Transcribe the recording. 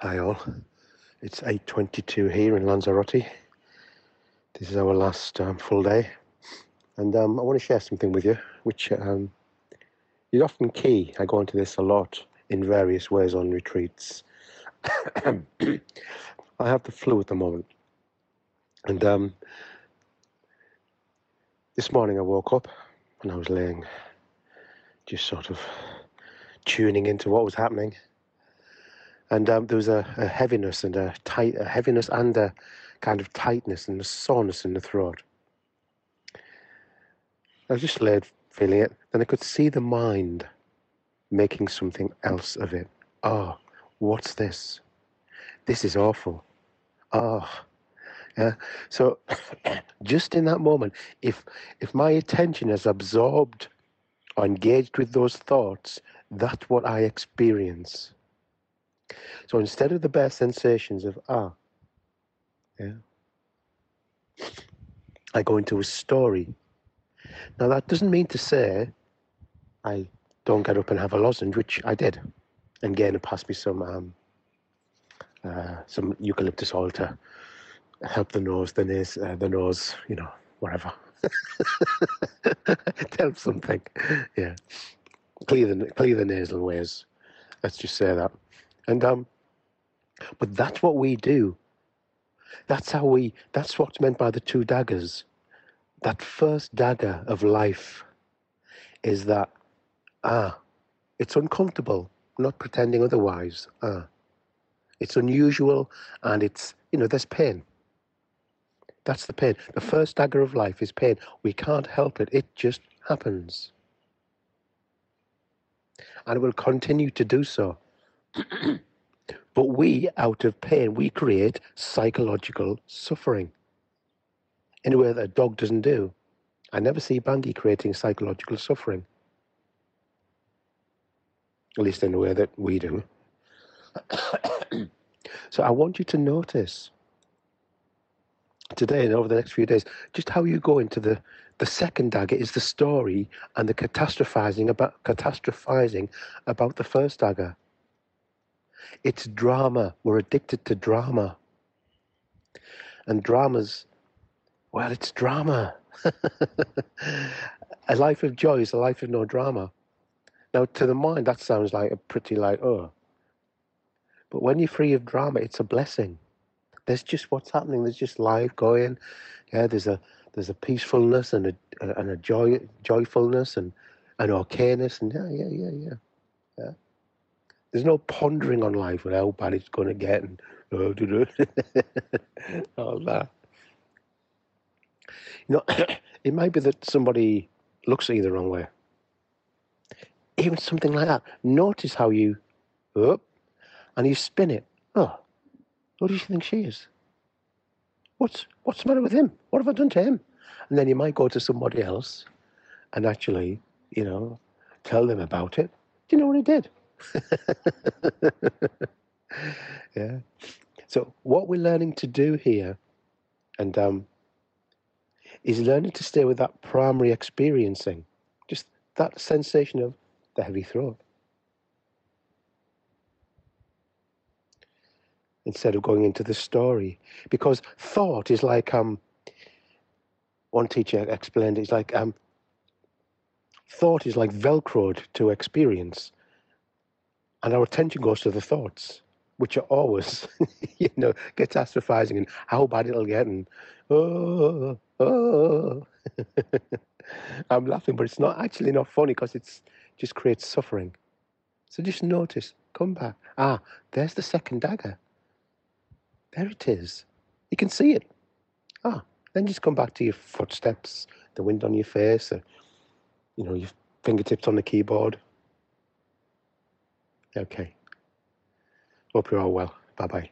Hi all. It's 8.22 here in Lanzarote. This is our last um, full day. And um, I want to share something with you, which um, is often key. I go into this a lot in various ways on retreats. I have the flu at the moment. And um, this morning I woke up and I was laying just sort of tuning into what was happening and um, there was a, a, heaviness and a tight, a heaviness and a kind of tightness and a soreness in the throat. I was just laid feeling it. Then I could see the mind making something else of it. Oh, what's this? This is awful. Oh, yeah. So, just in that moment, if if my attention is absorbed or engaged with those thoughts, that's what I experience. So instead of the bare sensations of ah, yeah, I go into a story. Now that doesn't mean to say I don't get up and have a lozenge, which I did, and Gaynor passed me some um, uh, some eucalyptus oil to help the nose, the nose, uh, the nose, you know, whatever. Tell something, yeah. Clear the clear the nasal ways. Let's just say that. And um, but that's what we do. That's how we. That's what's meant by the two daggers. That first dagger of life is that ah, it's uncomfortable. not pretending otherwise. Ah, it's unusual, and it's you know there's pain. That's the pain. The first dagger of life is pain. We can't help it. It just happens. And it will continue to do so but we, out of pain, we create psychological suffering in a way that a dog doesn't do. I never see Bankei creating psychological suffering, at least in a way that we do. so I want you to notice today and over the next few days just how you go into the the second dagger is the story and the catastrophizing about catastrophizing about the first dagger it's drama. We're addicted to drama. And dramas, well, it's drama. a life of joy is a life of no drama. Now, to the mind, that sounds like a pretty like, oh. But when you're free of drama, it's a blessing. There's just what's happening. There's just life going. Yeah, there's a there's a peacefulness and a and a joy joyfulness and an okayness and yeah yeah yeah yeah yeah. There's no pondering on life and how bad it's going to get and oh, all that. You know, it might be that somebody looks at you the wrong way. Even something like that. Notice how you up and you spin it. Oh, who do you think she is? What's what's the matter with him? What have I done to him? And then you might go to somebody else and actually, you know, tell them about it. Do you know what he did? yeah. So what we're learning to do here, and um, is learning to stay with that primary experiencing, just that sensation of the heavy throat. Instead of going into the story, because thought is like um. One teacher explained it's like um. Thought is like velcroed to experience and our attention goes to the thoughts, which are always, you know, catastrophizing and how bad it'll get and oh, oh. I'm laughing, but it's not actually not funny because it's just creates suffering. So just notice, come back. Ah, there's the second dagger. There it is. You can see it. Ah, then just come back to your footsteps, the wind on your face, or, you know, your fingertips on the keyboard, Okay. Hope you're all well. Bye bye.